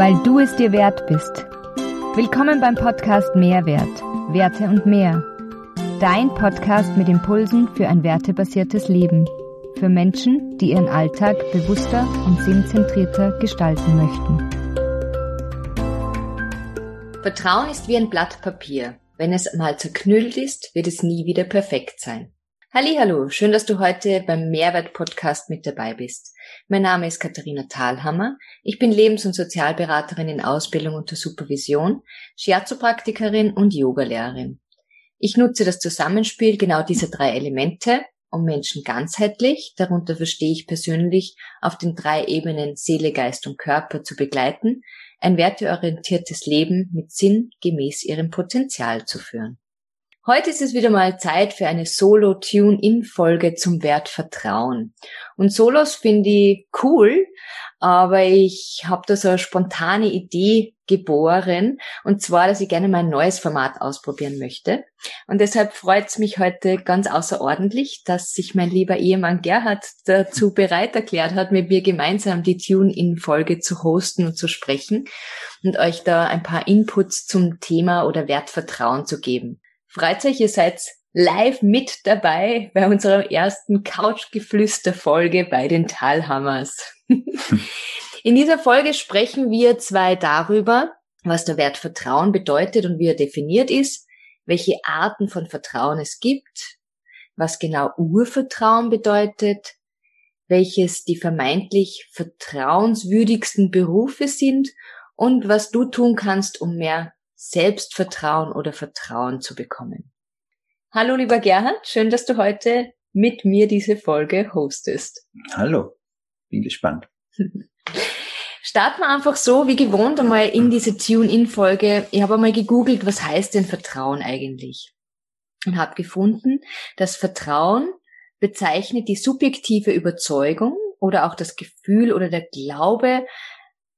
weil du es dir wert bist. Willkommen beim Podcast Mehrwert, Werte und mehr. Dein Podcast mit Impulsen für ein wertebasiertes Leben. Für Menschen, die ihren Alltag bewusster und sinnzentrierter gestalten möchten. Vertrauen ist wie ein Blatt Papier. Wenn es mal zerknüllt ist, wird es nie wieder perfekt sein. Hallo, schön, dass du heute beim Mehrwert Podcast mit dabei bist. Mein Name ist Katharina Thalhammer. Ich bin Lebens- und Sozialberaterin in Ausbildung unter Supervision, Shiatsu-Praktikerin und Yogalehrerin. Ich nutze das Zusammenspiel genau dieser drei Elemente, um Menschen ganzheitlich, darunter verstehe ich persönlich, auf den drei Ebenen Seele, Geist und Körper zu begleiten, ein werteorientiertes Leben mit Sinn gemäß ihrem Potenzial zu führen. Heute ist es wieder mal Zeit für eine Solo-Tune-In-Folge zum Wert Vertrauen. Und Solos finde ich cool, aber ich habe da so eine spontane Idee geboren, und zwar, dass ich gerne mal ein neues Format ausprobieren möchte. Und deshalb freut es mich heute ganz außerordentlich, dass sich mein lieber Ehemann Gerhard dazu bereit erklärt hat, mit mir gemeinsam die Tune-In-Folge zu hosten und zu sprechen und euch da ein paar Inputs zum Thema oder Wertvertrauen zu geben. Freut euch, ihr seid live mit dabei bei unserer ersten Couchgeflüster-Folge bei den Talhammers. In dieser Folge sprechen wir zwei darüber, was der Wert Vertrauen bedeutet und wie er definiert ist, welche Arten von Vertrauen es gibt, was genau Urvertrauen bedeutet, welches die vermeintlich vertrauenswürdigsten Berufe sind und was du tun kannst, um mehr Selbstvertrauen oder Vertrauen zu bekommen. Hallo lieber Gerhard, schön, dass du heute mit mir diese Folge hostest. Hallo, bin gespannt. Starten wir einfach so wie gewohnt einmal in diese Tune-In-Folge. Ich habe einmal gegoogelt, was heißt denn Vertrauen eigentlich? Und habe gefunden, dass Vertrauen bezeichnet die subjektive Überzeugung oder auch das Gefühl oder der Glaube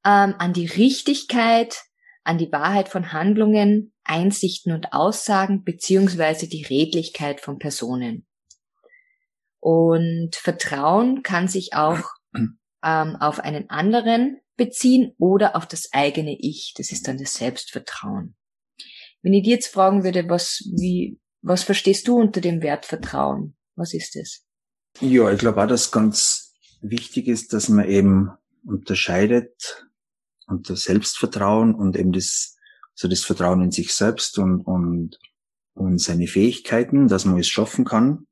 ähm, an die Richtigkeit, an die Wahrheit von Handlungen, Einsichten und Aussagen beziehungsweise die Redlichkeit von Personen. Und Vertrauen kann sich auch ähm, auf einen anderen beziehen oder auf das eigene Ich. Das ist dann das Selbstvertrauen. Wenn ich dir jetzt fragen würde, was, wie, was verstehst du unter dem Wert Vertrauen? Was ist es? Ja, ich glaube auch, dass ganz wichtig ist, dass man eben unterscheidet und das Selbstvertrauen und eben das, so das Vertrauen in sich selbst und, und, und seine Fähigkeiten, dass man es schaffen kann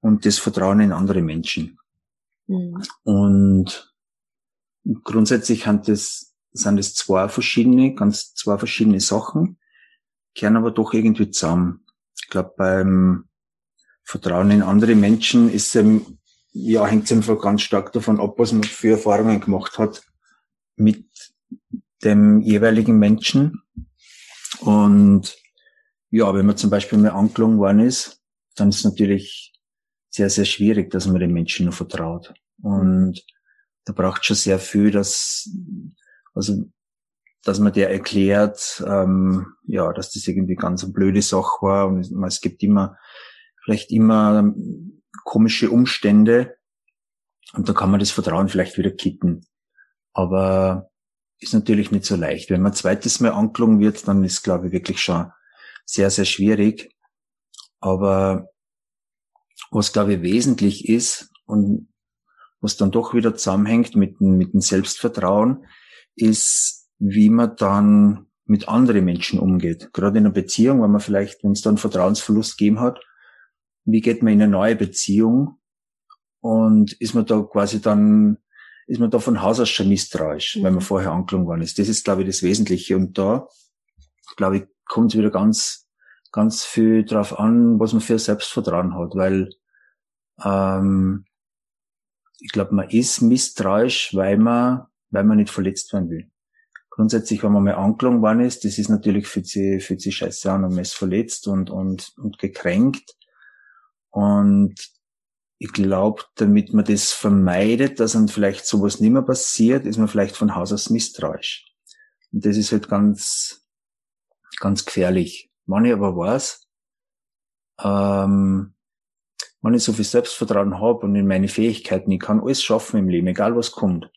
und das Vertrauen in andere Menschen. Mhm. Und grundsätzlich sind das, sind das zwei verschiedene, ganz zwei verschiedene Sachen, kehren aber doch irgendwie zusammen. Ich glaube, beim Vertrauen in andere Menschen ist ähm, ja, hängt es einfach ganz stark davon ab, was man für Erfahrungen gemacht hat mit dem jeweiligen Menschen. Und ja, wenn man zum Beispiel mal angelogen worden ist, dann ist natürlich sehr, sehr schwierig, dass man den Menschen nur vertraut. Und da braucht schon sehr viel, dass, also, dass man der erklärt, ähm, ja, dass das irgendwie ganz eine blöde Sache war und es gibt immer, vielleicht immer komische Umstände und da kann man das Vertrauen vielleicht wieder kitten. Aber ist natürlich nicht so leicht. Wenn man zweites Mal angelogen wird, dann ist, glaube ich, wirklich schon sehr, sehr schwierig. Aber was, glaube ich, wesentlich ist und was dann doch wieder zusammenhängt mit, mit dem Selbstvertrauen, ist, wie man dann mit anderen Menschen umgeht. Gerade in einer Beziehung, wenn man vielleicht, wenn es dann Vertrauensverlust gegeben hat, wie geht man in eine neue Beziehung und ist man da quasi dann ist man da von Haus aus schon misstrauisch, mhm. weil man mhm. vorher angeklungen worden ist. Das ist, glaube ich, das Wesentliche. Und da, glaube ich, kommt es wieder ganz, ganz viel drauf an, was man für Selbstvertrauen hat, weil ähm, ich glaube, man ist misstrauisch, weil man, weil man nicht verletzt werden will. Grundsätzlich, wenn man mal angeklungen worden ist, das ist natürlich für sie, für sie scheiße an und man ist verletzt und, und, und gekränkt. Und ich glaube, damit man das vermeidet, dass dann vielleicht sowas nicht mehr passiert, ist man vielleicht von Haus aus misstrauisch. Und das ist halt ganz, ganz gefährlich. Wenn ich aber weiß, ähm, wenn ich so viel Selbstvertrauen habe und in meine Fähigkeiten, ich kann alles schaffen im Leben, egal was kommt,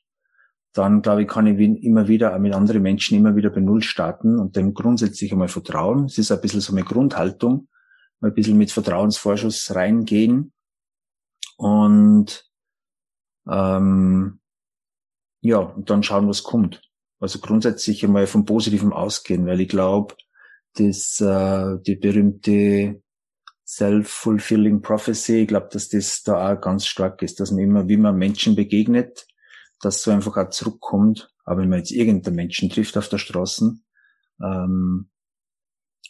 dann glaube ich, kann ich immer wieder mit anderen Menschen immer wieder bei Null starten und dem grundsätzlich einmal vertrauen. Es ist ein bisschen so eine Grundhaltung, mal ein bisschen mit Vertrauensvorschuss reingehen und ähm, ja, dann schauen, was kommt. Also grundsätzlich einmal vom Positiven ausgehen, weil ich glaube, dass äh, die berühmte Self-Fulfilling Prophecy, ich glaube, dass das da auch ganz stark ist, dass man immer, wie man Menschen begegnet, dass so einfach auch zurückkommt. Aber wenn man jetzt irgendeinen Menschen trifft auf der Straße ähm,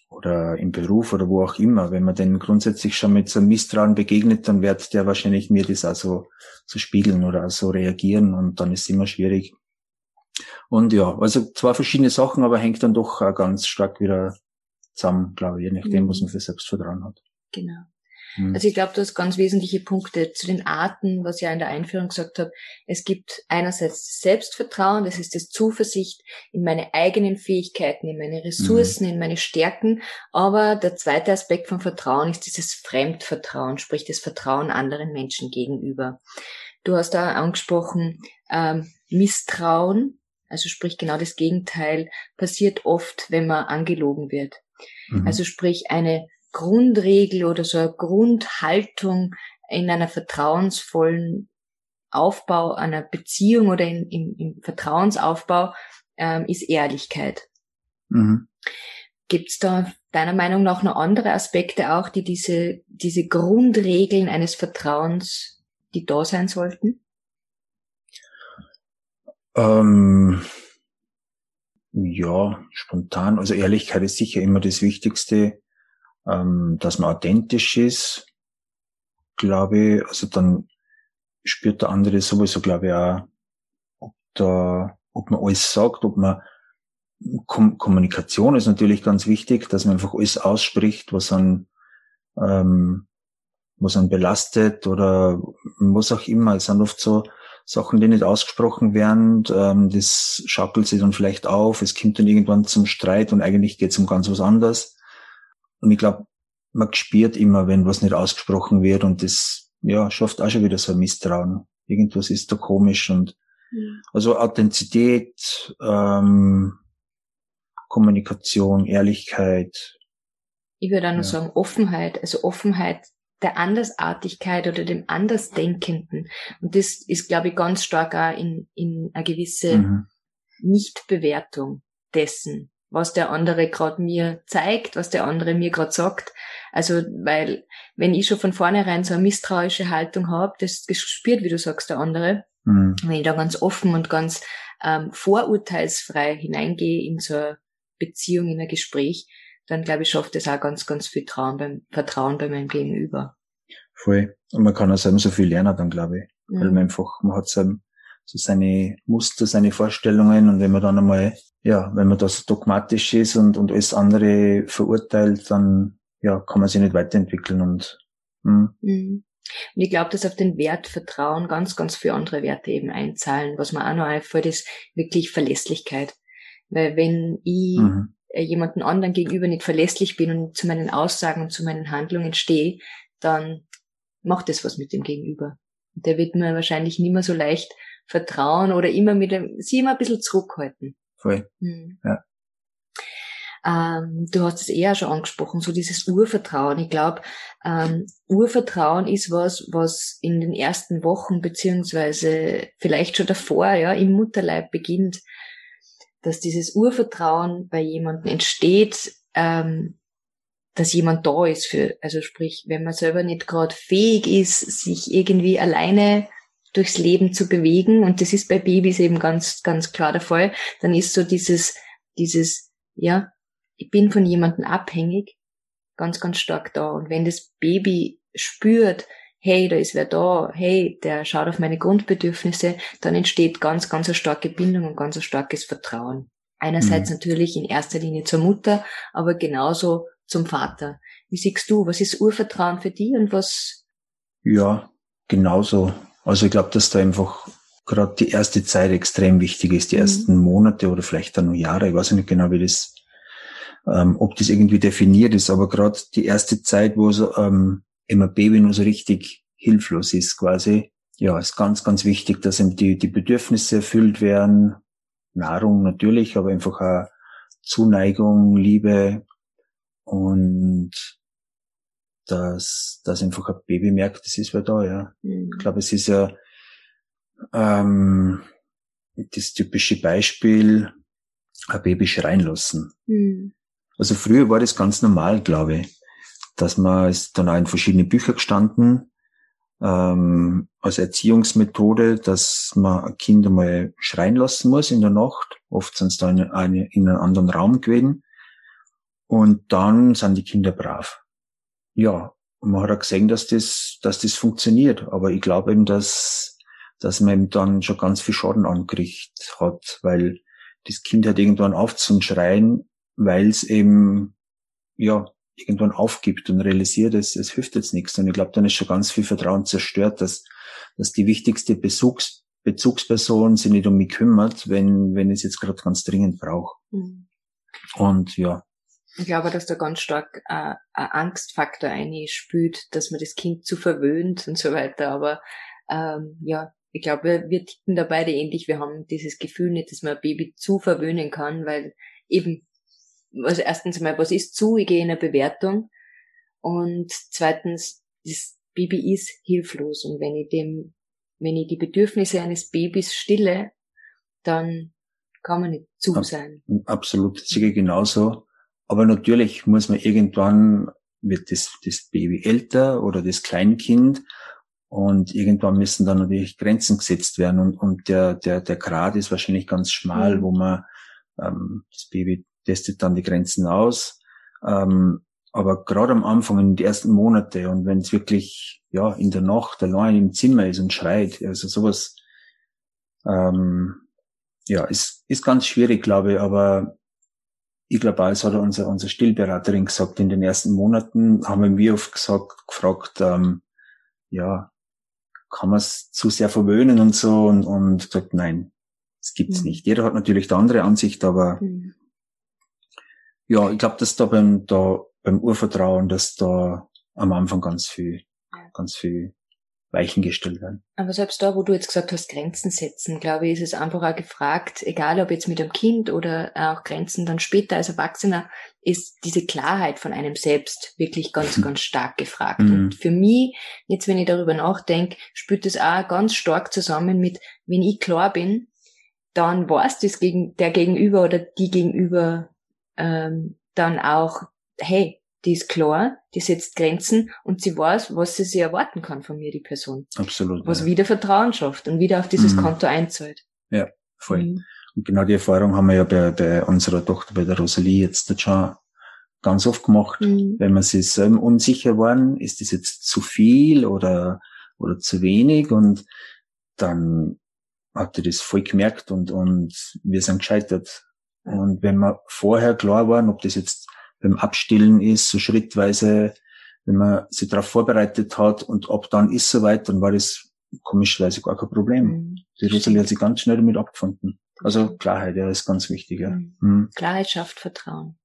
oder im Beruf oder wo auch immer, wenn man denn grundsätzlich schon mit so einem Misstrauen begegnet, dann wird der wahrscheinlich mir das auch so, so spiegeln oder so reagieren und dann ist es immer schwierig. Und ja, also zwei verschiedene Sachen, aber hängt dann doch auch ganz stark wieder zusammen, glaube ich, je nachdem, mhm. was man für Selbstvertrauen hat. Genau. Mhm. Also ich glaube, du hast ganz wesentliche Punkte zu den Arten, was ich ja in der Einführung gesagt habe. Es gibt einerseits Selbstvertrauen, das ist das Zuversicht in meine eigenen Fähigkeiten, in meine Ressourcen, mhm. in meine Stärken. Aber der zweite Aspekt von Vertrauen ist dieses Fremdvertrauen, sprich das Vertrauen anderen Menschen gegenüber. Du hast da angesprochen, ähm, Misstrauen, also sprich genau das Gegenteil, passiert oft, wenn man angelogen wird. Mhm. Also sprich eine Grundregel oder so eine Grundhaltung in einer vertrauensvollen Aufbau einer Beziehung oder in, in, im Vertrauensaufbau ähm, ist Ehrlichkeit. Mhm. Gibt es da deiner Meinung nach noch andere Aspekte auch, die diese, diese Grundregeln eines Vertrauens, die da sein sollten? Ähm, ja, spontan. Also Ehrlichkeit ist sicher immer das Wichtigste ähm, dass man authentisch ist, glaube ich. Also dann spürt der andere sowieso, glaube ich, auch, ob da, ob man alles sagt, ob man Kom Kommunikation ist natürlich ganz wichtig, dass man einfach alles ausspricht, was an ähm, was einen belastet oder was auch immer. Es sind oft so Sachen, die nicht ausgesprochen werden. Ähm, das schaukelt sich dann vielleicht auf. Es kommt dann irgendwann zum Streit und eigentlich geht es um ganz was anderes. Und ich glaube, man spürt immer, wenn was nicht ausgesprochen wird und das, ja, schafft auch schon wieder so ein Misstrauen. Irgendwas ist da komisch und mhm. also Authentizität, ähm, Kommunikation, Ehrlichkeit. Ich würde auch noch ja. sagen Offenheit, also Offenheit der Andersartigkeit oder dem Andersdenkenden. Und das ist, glaube ich, ganz stark auch in, in eine gewisse mhm. Nichtbewertung dessen, was der andere gerade mir zeigt, was der andere mir gerade sagt. Also, weil wenn ich schon von vornherein so eine misstrauische Haltung habe, das, das spürt, wie du sagst, der andere. Mhm. Wenn ich da ganz offen und ganz ähm, vorurteilsfrei hineingehe in so eine Beziehung, in ein Gespräch, dann glaube ich, schafft das auch ganz, ganz viel Trauen beim, Vertrauen bei meinem Gegenüber. Voll. Und man kann aus einem so viel lernen dann, glaube ich. Mhm. Weil man einfach, man hat so, so seine Muster, seine Vorstellungen und wenn man dann einmal ja, wenn man da so dogmatisch ist und, und alles andere verurteilt, dann ja, kann man sich nicht weiterentwickeln und hm. mhm. Und ich glaube, dass auf den Wert Vertrauen ganz, ganz viele andere Werte eben einzahlen. Was mir auch noch einfällt, ist wirklich Verlässlichkeit. Weil wenn ich mhm. Äh, jemanden anderen gegenüber nicht verlässlich bin und zu meinen Aussagen und zu meinen Handlungen stehe, dann macht das was mit dem Gegenüber. Der wird mir wahrscheinlich nicht mehr so leicht vertrauen oder immer mit dem, sie immer ein bisschen zurückhalten voll. Mhm. Ja. Ähm, du hast es eher schon angesprochen, so dieses Urvertrauen. Ich glaube, ähm, Urvertrauen ist was, was in den ersten Wochen beziehungsweise vielleicht schon davor, ja, im Mutterleib beginnt, dass dieses Urvertrauen bei jemandem entsteht, ähm, dass jemand da ist für, also sprich, wenn man selber nicht gerade fähig ist, sich irgendwie alleine durchs Leben zu bewegen. Und das ist bei Babys eben ganz, ganz klar der Fall. Dann ist so dieses, dieses, ja, ich bin von jemandem abhängig, ganz, ganz stark da. Und wenn das Baby spürt, hey, da ist wer da, hey, der schaut auf meine Grundbedürfnisse, dann entsteht ganz, ganz eine starke Bindung und ganz ein starkes Vertrauen. Einerseits mhm. natürlich in erster Linie zur Mutter, aber genauso zum Vater. Wie siehst du, was ist Urvertrauen für dich und was? Ja, genauso. Also ich glaube, dass da einfach gerade die erste Zeit extrem wichtig ist, die mhm. ersten Monate oder vielleicht dann nur Jahre. Ich weiß nicht genau, wie das, ähm, ob das irgendwie definiert ist, aber gerade die erste Zeit, wo so ähm, immer Baby nur so richtig hilflos ist quasi, ja, ist ganz, ganz wichtig, dass eben die, die Bedürfnisse erfüllt werden. Nahrung natürlich, aber einfach auch Zuneigung, Liebe und dass, dass einfach ein Baby merkt, das ist wer da, ja. Mhm. Ich glaube, es ist ja ähm, das typische Beispiel, ein Baby schreien lassen. Mhm. Also früher war das ganz normal, glaube ich, dass man ist dann auch in verschiedene Bücher gestanden, ähm, als Erziehungsmethode, dass man ein Kind einmal schreien lassen muss in der Nacht. Oft sind es dann eine, in einem anderen Raum gewesen. Und dann sind die Kinder brav. Ja, man hat auch gesehen, dass das, dass das funktioniert. Aber ich glaube eben, dass, dass man eben dann schon ganz viel Schaden angerichtet hat, weil das Kind hat irgendwann aufzuschreien, weil es eben, ja, irgendwann aufgibt und realisiert, es, es hilft jetzt nichts. Und ich glaube, dann ist schon ganz viel Vertrauen zerstört, dass, dass die wichtigste Bezugs, Bezugsperson sich nicht um mich kümmert, wenn, wenn ich es jetzt gerade ganz dringend brauche. Mhm. Und ja. Ich glaube, dass da ganz stark äh, ein Angstfaktor einspült, dass man das Kind zu verwöhnt und so weiter. Aber ähm, ja, ich glaube, wir ticken da beide ähnlich. Wir haben dieses Gefühl nicht, dass man ein Baby zu verwöhnen kann, weil eben also erstens einmal, was ist zu? Ich gehe in eine Bewertung. Und zweitens, das Baby ist hilflos. Und wenn ich dem, wenn ich die Bedürfnisse eines Babys stille, dann kann man nicht zu sein. Absolut, ich genauso. Aber natürlich muss man irgendwann, wird das, das Baby älter oder das Kleinkind und irgendwann müssen dann natürlich Grenzen gesetzt werden und, und der, der, der Grad ist wahrscheinlich ganz schmal, mhm. wo man ähm, das Baby testet dann die Grenzen aus. Ähm, aber gerade am Anfang, in den ersten Monate und wenn es wirklich ja in der Nacht allein im Zimmer ist und schreit, also sowas, ähm, ja, ist, ist ganz schwierig, glaube ich, aber ich glaube, als hat unser, unsere Stillberaterin gesagt, in den ersten Monaten haben wir oft gesagt, gefragt, ähm, ja, kann man es zu sehr verwöhnen und so und, und gesagt, nein, das gibt's mhm. nicht. Jeder hat natürlich eine andere Ansicht, aber mhm ja, ich glaube, dass da beim, da beim Urvertrauen, dass da am Anfang ganz viel, ganz viel Weichen gestellt werden. Aber selbst da, wo du jetzt gesagt hast, Grenzen setzen, glaube ich, ist es einfach auch gefragt, egal ob jetzt mit einem Kind oder auch Grenzen dann später als Erwachsener, ist diese Klarheit von einem selbst wirklich ganz, ganz stark gefragt. Mhm. Und für mich, jetzt wenn ich darüber nachdenke, spürt es auch ganz stark zusammen mit, wenn ich klar bin, dann weiß das gegen, der Gegenüber oder die Gegenüber ähm, dann auch, hey, die ist klar, die setzt Grenzen und sie weiß, was sie sich erwarten kann von mir, die Person. Absolut. Was ja. wieder Vertrauen schafft und wieder auf dieses mhm. Konto einzahlt. Ja, voll. Mhm. Und genau die Erfahrung haben wir ja bei, bei unserer Tochter, bei der Rosalie jetzt schon ganz oft gemacht. Mhm. Wenn man sich selber unsicher waren, ist das jetzt zu viel oder, oder zu wenig und dann hat er das voll gemerkt und, und wir sind gescheitert. Und wenn man vorher klar waren, ob das jetzt beim Abstillen ist, so schrittweise, wenn man sich darauf vorbereitet hat und ob dann ist soweit, dann war das komischerweise gar kein Problem. Mhm. Die Rosalie hat sich ganz schnell damit abgefunden. Also Klarheit, ja, ist ganz wichtig. Ja. Mhm. Mhm. Klarheit schafft Vertrauen.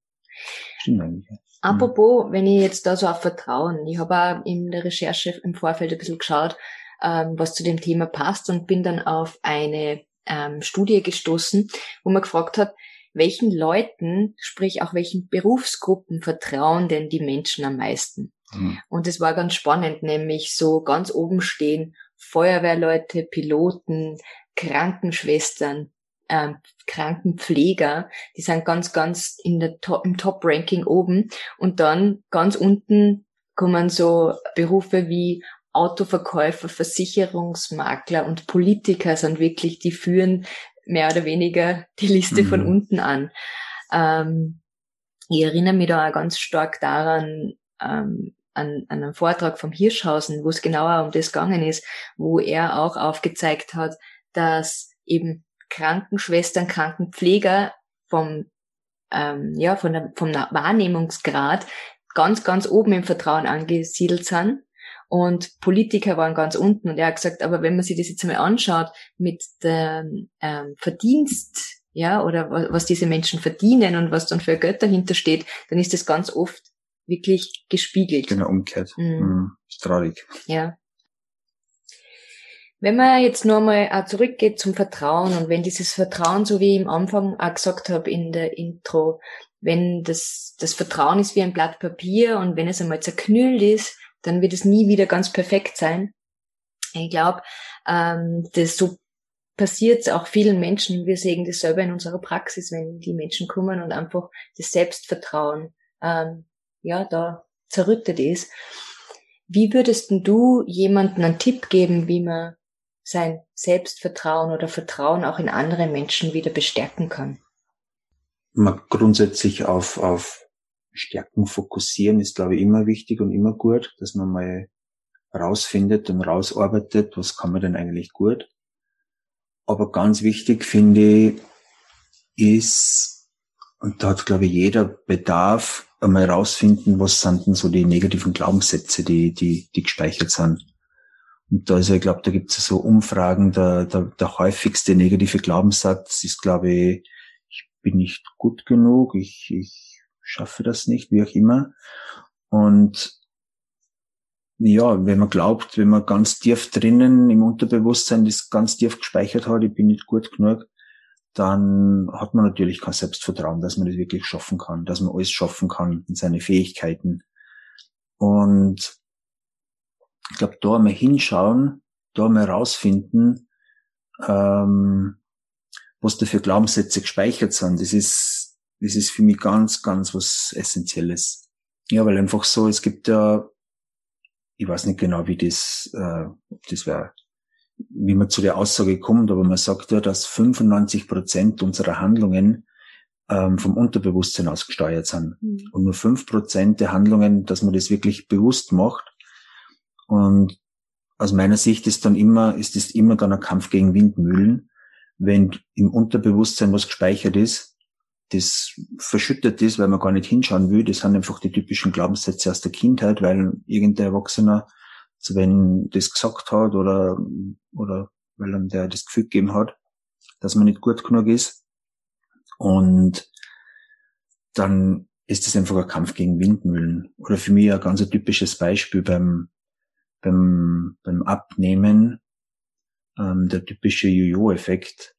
Stimmt eigentlich. Ja. Apropos, wenn ich jetzt da so auf Vertrauen, ich habe auch in der Recherche im Vorfeld ein bisschen geschaut, ähm, was zu dem Thema passt und bin dann auf eine ähm, Studie gestoßen, wo man gefragt hat, welchen Leuten, sprich auch welchen Berufsgruppen vertrauen denn die Menschen am meisten? Mhm. Und es war ganz spannend, nämlich so ganz oben stehen Feuerwehrleute, Piloten, Krankenschwestern, äh, Krankenpfleger, die sind ganz, ganz in der Top, im Top-Ranking oben. Und dann ganz unten kommen so Berufe wie Autoverkäufer, Versicherungsmakler und Politiker sind wirklich, die führen mehr oder weniger die Liste mhm. von unten an. Ähm, ich erinnere mich da auch ganz stark daran, ähm, an, an einem Vortrag vom Hirschhausen, wo es genauer um das gegangen ist, wo er auch aufgezeigt hat, dass eben Krankenschwestern, Krankenpfleger vom, ähm, ja, von der, vom Wahrnehmungsgrad ganz, ganz oben im Vertrauen angesiedelt sind und Politiker waren ganz unten und er hat gesagt, aber wenn man sich das jetzt mal anschaut mit dem ähm, Verdienst, ja, oder was diese Menschen verdienen und was dann für Geld dahinter steht, dann ist das ganz oft wirklich gespiegelt. Genau, umgekehrt. Mhm. Mhm. Ist traurig. Ja. Wenn man jetzt nochmal auch zurückgeht zum Vertrauen und wenn dieses Vertrauen, so wie ich am Anfang auch gesagt habe in der Intro, wenn das, das Vertrauen ist wie ein Blatt Papier und wenn es einmal zerknüllt ist, dann wird es nie wieder ganz perfekt sein. Ich glaube, ähm, das so passiert auch vielen Menschen. Wir sehen das selber in unserer Praxis, wenn die Menschen kommen und einfach das Selbstvertrauen ähm, ja da zerrüttet ist. Wie würdest du jemanden einen Tipp geben, wie man sein Selbstvertrauen oder Vertrauen auch in andere Menschen wieder bestärken kann? Man grundsätzlich auf, auf Stärken fokussieren ist, glaube ich, immer wichtig und immer gut, dass man mal rausfindet und rausarbeitet, was kann man denn eigentlich gut. Aber ganz wichtig finde ich, ist, und da hat, glaube ich, jeder Bedarf, einmal rausfinden, was sind denn so die negativen Glaubenssätze, die, die, die gespeichert sind. Und da ist ja, ich glaube, da gibt es so Umfragen, der, der, der häufigste negative Glaubenssatz ist, glaube ich, ich bin nicht gut genug, ich, ich schaffe das nicht, wie auch immer. Und ja, wenn man glaubt, wenn man ganz tief drinnen im Unterbewusstsein das ganz tief gespeichert hat, ich bin nicht gut genug, dann hat man natürlich kein Selbstvertrauen, dass man das wirklich schaffen kann, dass man alles schaffen kann in seine Fähigkeiten. Und ich glaube, da mal hinschauen, da mal rausfinden, ähm, was da für Glaubenssätze gespeichert sind, das ist, das ist für mich ganz, ganz was Essentielles. Ja, weil einfach so, es gibt ja, ich weiß nicht genau, wie das, äh, das wäre, wie man zu der Aussage kommt, aber man sagt ja, dass 95 Prozent unserer Handlungen ähm, vom Unterbewusstsein aus gesteuert sind. Mhm. Und nur fünf Prozent der Handlungen, dass man das wirklich bewusst macht, und aus meiner Sicht ist dann immer, ist es immer dann ein Kampf gegen Windmühlen, wenn im Unterbewusstsein was gespeichert ist, das verschüttet ist, weil man gar nicht hinschauen will. Das sind einfach die typischen Glaubenssätze aus der Kindheit, weil irgendein Erwachsener, wenn das gesagt hat oder, oder weil dann der das Gefühl gegeben hat, dass man nicht gut genug ist. Und dann ist das einfach ein Kampf gegen Windmühlen. Oder für mich ein ganz typisches Beispiel beim, beim, beim Abnehmen ähm, der typische Jojo-Effekt.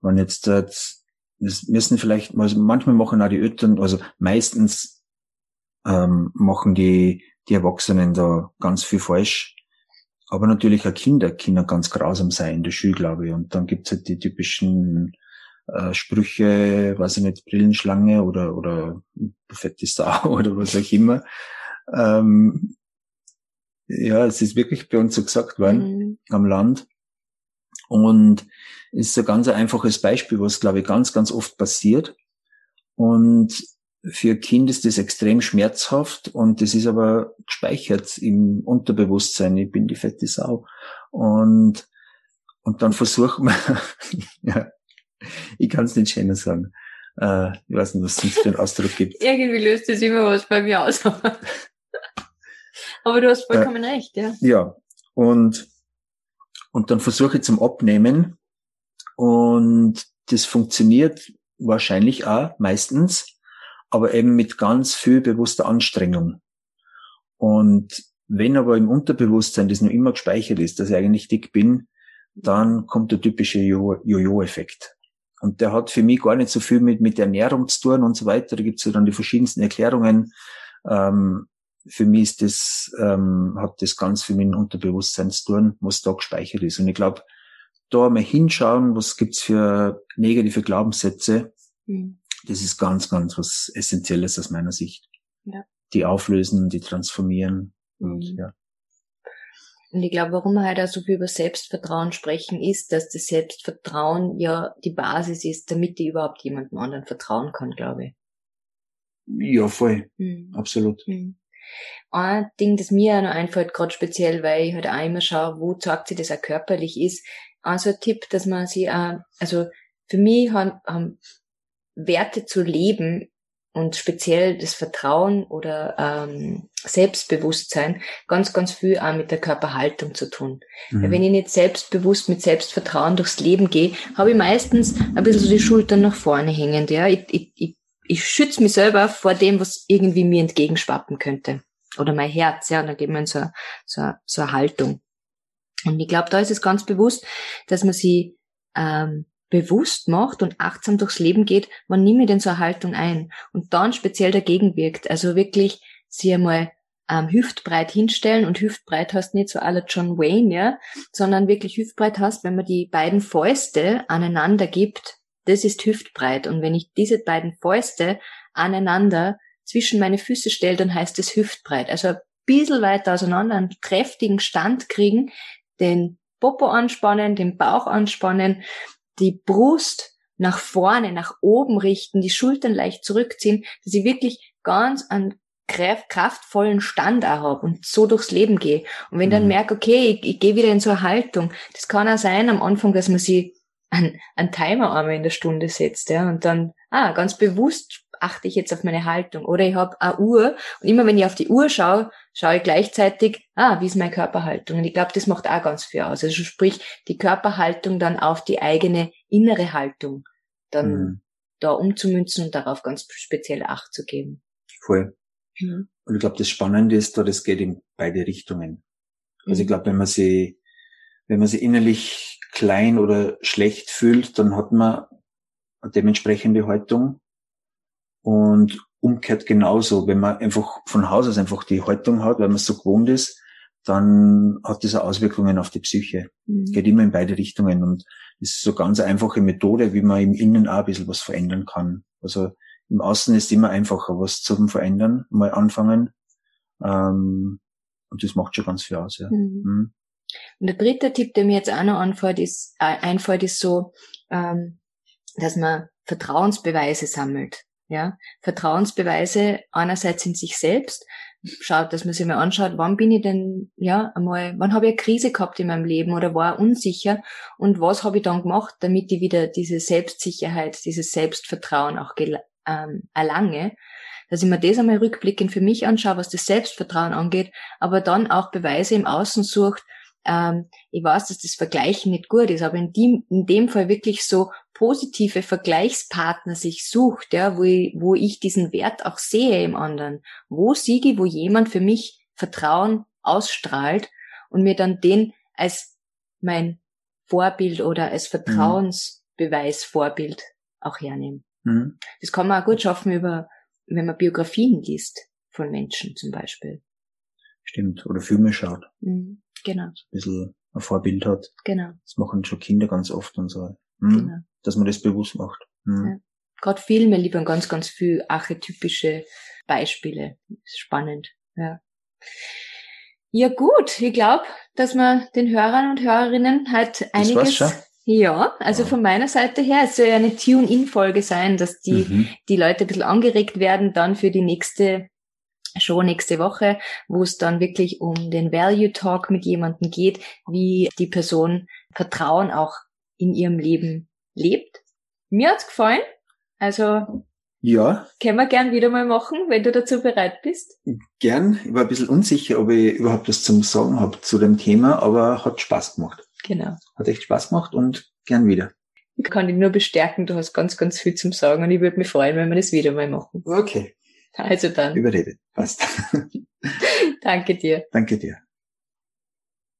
Wenn jetzt das, das müssen vielleicht, also manchmal machen auch die Eltern, also meistens ähm, machen die, die Erwachsenen da ganz viel falsch. Aber natürlich auch Kinder Kinder ganz grausam sein in der Schule, glaube ich. Und dann gibt's halt die typischen äh, Sprüche, weiß ich nicht, Brillenschlange oder, oder fette Sau oder was auch immer. Ähm, ja, es ist wirklich bei uns so gesagt worden, mhm. am Land. Und ist ein ganz einfaches Beispiel, was, glaube ich, ganz, ganz oft passiert. Und für ein Kind ist das extrem schmerzhaft und das ist aber gespeichert im Unterbewusstsein. Ich bin die fette Sau. Und, und dann versucht man, ja, ich kann es nicht schöner sagen. Äh, ich weiß nicht, was es für einen Ausdruck gibt. Irgendwie löst das immer was bei mir aus. Aber du hast vollkommen äh, recht, ja. Ja. Und, und dann versuche ich zum Abnehmen. Und das funktioniert wahrscheinlich auch meistens, aber eben mit ganz viel bewusster Anstrengung. Und wenn aber im Unterbewusstsein das noch immer gespeichert ist, dass ich eigentlich dick bin, dann kommt der typische Jojo-Effekt. Und der hat für mich gar nicht so viel mit, mit Ernährung zu tun und so weiter. Da gibt es ja dann die verschiedensten Erklärungen. Ähm, für mich ist das, ähm, hat das ganz viel mit dem Unterbewusstsein zu tun, was da gespeichert ist. Und ich glaube, da mal hinschauen, was gibt's für negative Glaubenssätze, mhm. das ist ganz, ganz was Essentielles aus meiner Sicht. Ja. Die auflösen, die transformieren und mhm. ja. Und ich glaube, warum wir heute auch so viel über Selbstvertrauen sprechen, ist, dass das Selbstvertrauen ja die Basis ist, damit ich überhaupt jemandem anderen vertrauen kann, glaube ich. Ja, voll. Mhm. Absolut. Mhm. Ein Ding, das mir auch noch einfällt, gerade speziell, weil ich halt auch immer schaue, wo zeigt sich das auch körperlich ist, also ein Tipp, dass man sich auch, also für mich haben, haben Werte zu leben und speziell das Vertrauen oder ähm, Selbstbewusstsein ganz, ganz viel auch mit der Körperhaltung zu tun. Mhm. Weil wenn ich nicht selbstbewusst mit Selbstvertrauen durchs Leben gehe, habe ich meistens ein bisschen so die Schultern nach vorne hängend. Ja, ich, ich, ich ich schütze mich selber vor dem, was irgendwie mir entgegenschwappen könnte. Oder mein Herz, ja, und dann geht man in so, so, so eine Haltung. Und ich glaube, da ist es ganz bewusst, dass man sie ähm, bewusst macht und achtsam durchs Leben geht, man nimmt in so eine Haltung ein und dann speziell dagegen wirkt. Also wirklich sie einmal ähm, hüftbreit hinstellen und hüftbreit hast nicht so aller John Wayne, ja, sondern wirklich hüftbreit hast, wenn man die beiden Fäuste aneinander gibt, das ist hüftbreit. Und wenn ich diese beiden Fäuste aneinander zwischen meine Füße stelle, dann heißt es hüftbreit. Also ein bisschen weiter auseinander, einen kräftigen Stand kriegen, den Popo anspannen, den Bauch anspannen, die Brust nach vorne, nach oben richten, die Schultern leicht zurückziehen, dass ich wirklich ganz einen kraftvollen Stand auch habe und so durchs Leben gehe. Und wenn ich dann mhm. merke, okay, ich, ich gehe wieder in so eine Haltung, das kann auch sein am Anfang, dass man sich einen, einen Timer einmal in der Stunde setzt, ja, und dann, ah, ganz bewusst achte ich jetzt auf meine Haltung. Oder ich habe eine Uhr und immer wenn ich auf die Uhr schaue, schaue ich gleichzeitig, ah, wie ist meine Körperhaltung? Und ich glaube, das macht auch ganz viel aus. Also sprich, die Körperhaltung dann auf die eigene innere Haltung dann mhm. da umzumünzen und darauf ganz speziell Acht zu geben. Voll. Mhm. Und ich glaube, das Spannende ist da, das geht in beide Richtungen. Also ich mhm. glaube, wenn man sie, wenn man sie innerlich klein oder schlecht fühlt, dann hat man eine dementsprechende Haltung. Und umgekehrt genauso, wenn man einfach von Haus aus einfach die Haltung hat, weil man es so gewohnt ist, dann hat das Auswirkungen auf die Psyche. Mhm. Geht immer in beide Richtungen und das ist so ganz einfache Methode, wie man im Innen auch ein bisschen was verändern kann. Also im Außen ist immer einfacher, was zu verändern, mal anfangen. Ähm, und das macht schon ganz viel aus, ja. Mhm. Mhm. Und der dritte Tipp, der mir jetzt auch noch einfällt, ist, äh, einfällt, ist so, ähm, dass man Vertrauensbeweise sammelt. Ja, Vertrauensbeweise einerseits in sich selbst, schaut, dass man sich mal anschaut, wann bin ich denn, ja, einmal, wann habe ich eine Krise gehabt in meinem Leben oder war unsicher und was habe ich dann gemacht, damit ich wieder diese Selbstsicherheit, dieses Selbstvertrauen auch ähm, erlange, dass ich mir das einmal rückblickend für mich anschaue, was das Selbstvertrauen angeht, aber dann auch Beweise im Außen sucht. Ähm, ich weiß, dass das Vergleichen nicht gut ist, aber in dem, in dem Fall wirklich so positive Vergleichspartner sich sucht, ja, wo ich, wo ich diesen Wert auch sehe im anderen. Wo siege ich, wo jemand für mich Vertrauen ausstrahlt und mir dann den als mein Vorbild oder als mhm. Vertrauensbeweis Vorbild auch hernehme. Mhm. Das kann man auch gut schaffen über, wenn man Biografien liest von Menschen zum Beispiel. Stimmt. Oder Filme schaut. Mhm. Genau. ein bisschen ein Vorbild hat. Genau. Das machen schon Kinder ganz oft und so. Mhm. Genau. Dass man das bewusst macht. Mhm. Ja. Gerade Filme liefern ganz, ganz viel archetypische Beispiele. spannend. Ja. Ja gut, ich glaube, dass wir den Hörern und Hörerinnen halt einiges ja, also von meiner Seite her, es soll ja eine Tune-In-Folge sein, dass die, mhm. die Leute ein bisschen angeregt werden dann für die nächste Show nächste Woche, wo es dann wirklich um den Value Talk mit jemandem geht, wie die Person Vertrauen auch in ihrem Leben lebt. Mir hat's gefallen. Also ja. Können wir gern wieder mal machen, wenn du dazu bereit bist. Gern. Ich war ein bisschen unsicher, ob ich überhaupt was zum Sagen habe zu dem Thema, aber hat Spaß gemacht. Genau. Hat echt Spaß gemacht und gern wieder. Ich kann dich nur bestärken, du hast ganz, ganz viel zum Sagen und ich würde mich freuen, wenn wir das wieder mal machen. Okay. Also dann. Überredet. Passt. Danke dir. Danke dir.